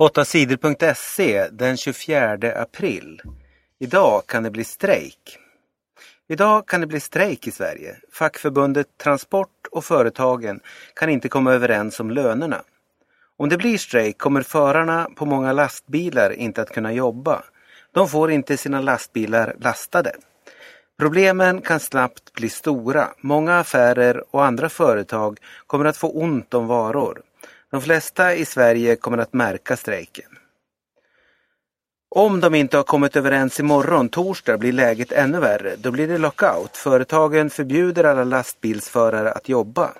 8sidor.se den 24 april. Idag kan det bli strejk. Idag kan det bli strejk i Sverige. Fackförbundet Transport och företagen kan inte komma överens om lönerna. Om det blir strejk kommer förarna på många lastbilar inte att kunna jobba. De får inte sina lastbilar lastade. Problemen kan snabbt bli stora. Många affärer och andra företag kommer att få ont om varor. De flesta i Sverige kommer att märka strejken. Om de inte har kommit överens imorgon, torsdag, blir läget ännu värre. Då blir det lockout. Företagen förbjuder alla lastbilsförare att jobba.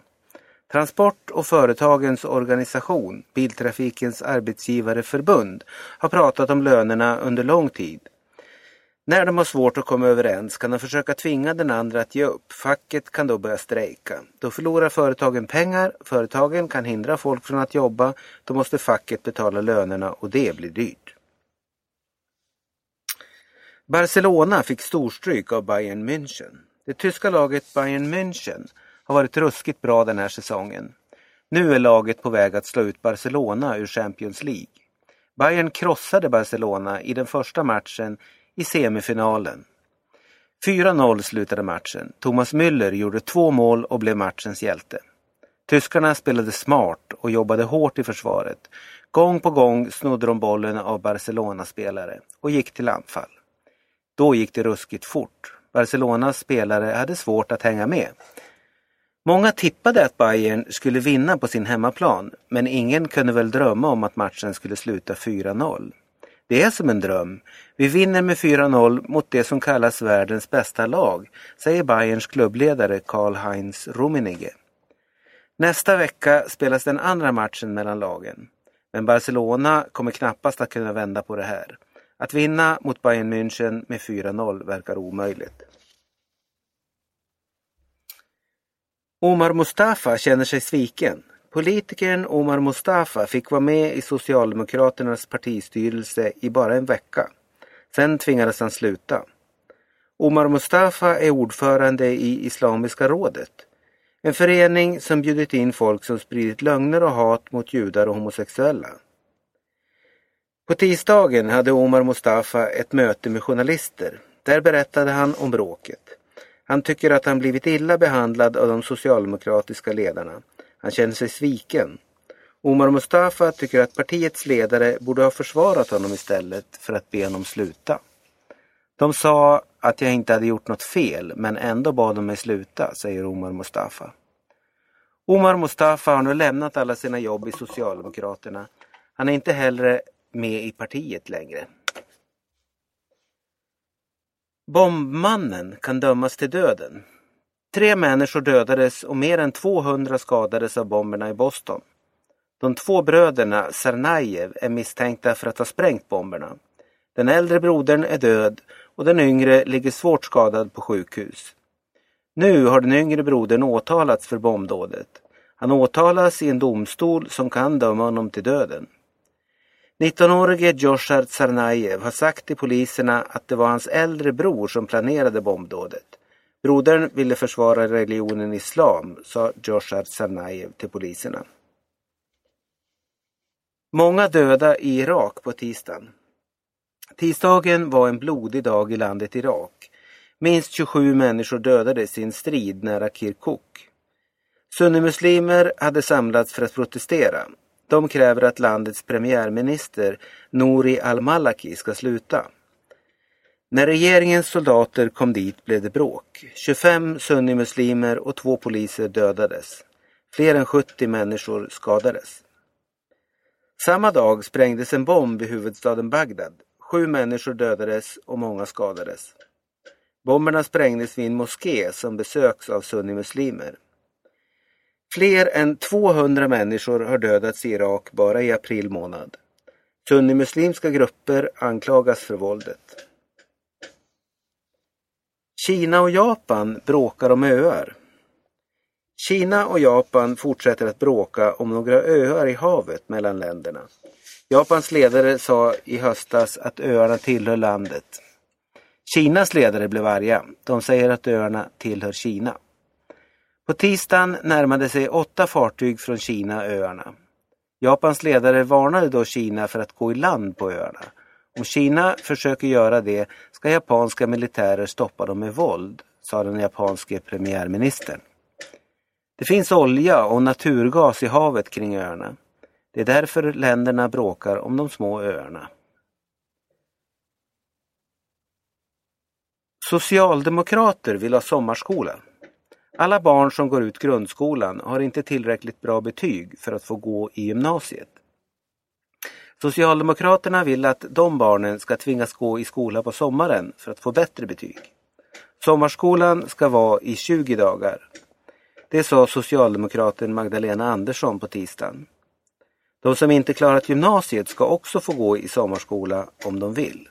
Transport och företagens organisation, Biltrafikens arbetsgivareförbund, har pratat om lönerna under lång tid. När de har svårt att komma överens kan de försöka tvinga den andra att ge upp. Facket kan då börja strejka. Då förlorar företagen pengar, företagen kan hindra folk från att jobba, då måste facket betala lönerna och det blir dyrt. Barcelona fick storstryk av Bayern München. Det tyska laget Bayern München har varit ruskigt bra den här säsongen. Nu är laget på väg att slå ut Barcelona ur Champions League. Bayern krossade Barcelona i den första matchen i semifinalen. 4-0 slutade matchen. Thomas Müller gjorde två mål och blev matchens hjälte. Tyskarna spelade smart och jobbade hårt i försvaret. Gång på gång snodde de bollen av Barcelona-spelare och gick till anfall. Då gick det ruskigt fort. Barcelonas spelare hade svårt att hänga med. Många tippade att Bayern skulle vinna på sin hemmaplan, men ingen kunde väl drömma om att matchen skulle sluta 4-0. Det är som en dröm. Vi vinner med 4-0 mot det som kallas världens bästa lag, säger Bayerns klubbledare Karl-Heinz Rummenigge. Nästa vecka spelas den andra matchen mellan lagen. Men Barcelona kommer knappast att kunna vända på det här. Att vinna mot Bayern München med 4-0 verkar omöjligt. Omar Mustafa känner sig sviken. Politikern Omar Mustafa fick vara med i Socialdemokraternas partistyrelse i bara en vecka. Sen tvingades han sluta. Omar Mustafa är ordförande i Islamiska rådet. En förening som bjudit in folk som spridit lögner och hat mot judar och homosexuella. På tisdagen hade Omar Mustafa ett möte med journalister. Där berättade han om bråket. Han tycker att han blivit illa behandlad av de socialdemokratiska ledarna. Han känner sig sviken. Omar Mustafa tycker att partiets ledare borde ha försvarat honom istället för att be honom sluta. De sa att jag inte hade gjort något fel men ändå bad de mig sluta, säger Omar Mustafa. Omar Mustafa har nu lämnat alla sina jobb i Socialdemokraterna. Han är inte heller med i partiet längre. Bombmannen kan dömas till döden. Tre människor dödades och mer än 200 skadades av bomberna i Boston. De två bröderna Sarnajev är misstänkta för att ha sprängt bomberna. Den äldre brodern är död och den yngre ligger svårt skadad på sjukhus. Nu har den yngre brodern åtalats för bombdådet. Han åtalas i en domstol som kan döma honom till döden. 19-årige Joshar Tsarnaev har sagt till poliserna att det var hans äldre bror som planerade bombdådet. Brodern ville försvara religionen islam, sa Joshar Tsarnajev till poliserna. Många döda i Irak på tisdagen. Tisdagen var en blodig dag i landet Irak. Minst 27 människor dödades i en strid nära Kirkuk. Sunnimuslimer hade samlats för att protestera. De kräver att landets premiärminister Nouri al-Malaki ska sluta. När regeringens soldater kom dit blev det bråk. 25 sunnimuslimer och två poliser dödades. Fler än 70 människor skadades. Samma dag sprängdes en bomb i huvudstaden Bagdad. Sju människor dödades och många skadades. Bomberna sprängdes vid en moské som besöks av sunnimuslimer. Fler än 200 människor har dödats i Irak bara i april månad. Sunnimuslimska grupper anklagas för våldet. Kina och Japan bråkar om öar. Kina och Japan fortsätter att bråka om några öar i havet mellan länderna. Japans ledare sa i höstas att öarna tillhör landet. Kinas ledare blev arga. De säger att öarna tillhör Kina. På tisdagen närmade sig åtta fartyg från Kina öarna. Japans ledare varnade då Kina för att gå i land på öarna. Om Kina försöker göra det ska japanska militärer stoppa dem med våld, sa den japanske premiärministern. Det finns olja och naturgas i havet kring öarna. Det är därför länderna bråkar om de små öarna. Socialdemokrater vill ha sommarskola. Alla barn som går ut grundskolan har inte tillräckligt bra betyg för att få gå i gymnasiet. Socialdemokraterna vill att de barnen ska tvingas gå i skola på sommaren för att få bättre betyg. Sommarskolan ska vara i 20 dagar. Det sa socialdemokraten Magdalena Andersson på tisdagen. De som inte klarat gymnasiet ska också få gå i sommarskola om de vill.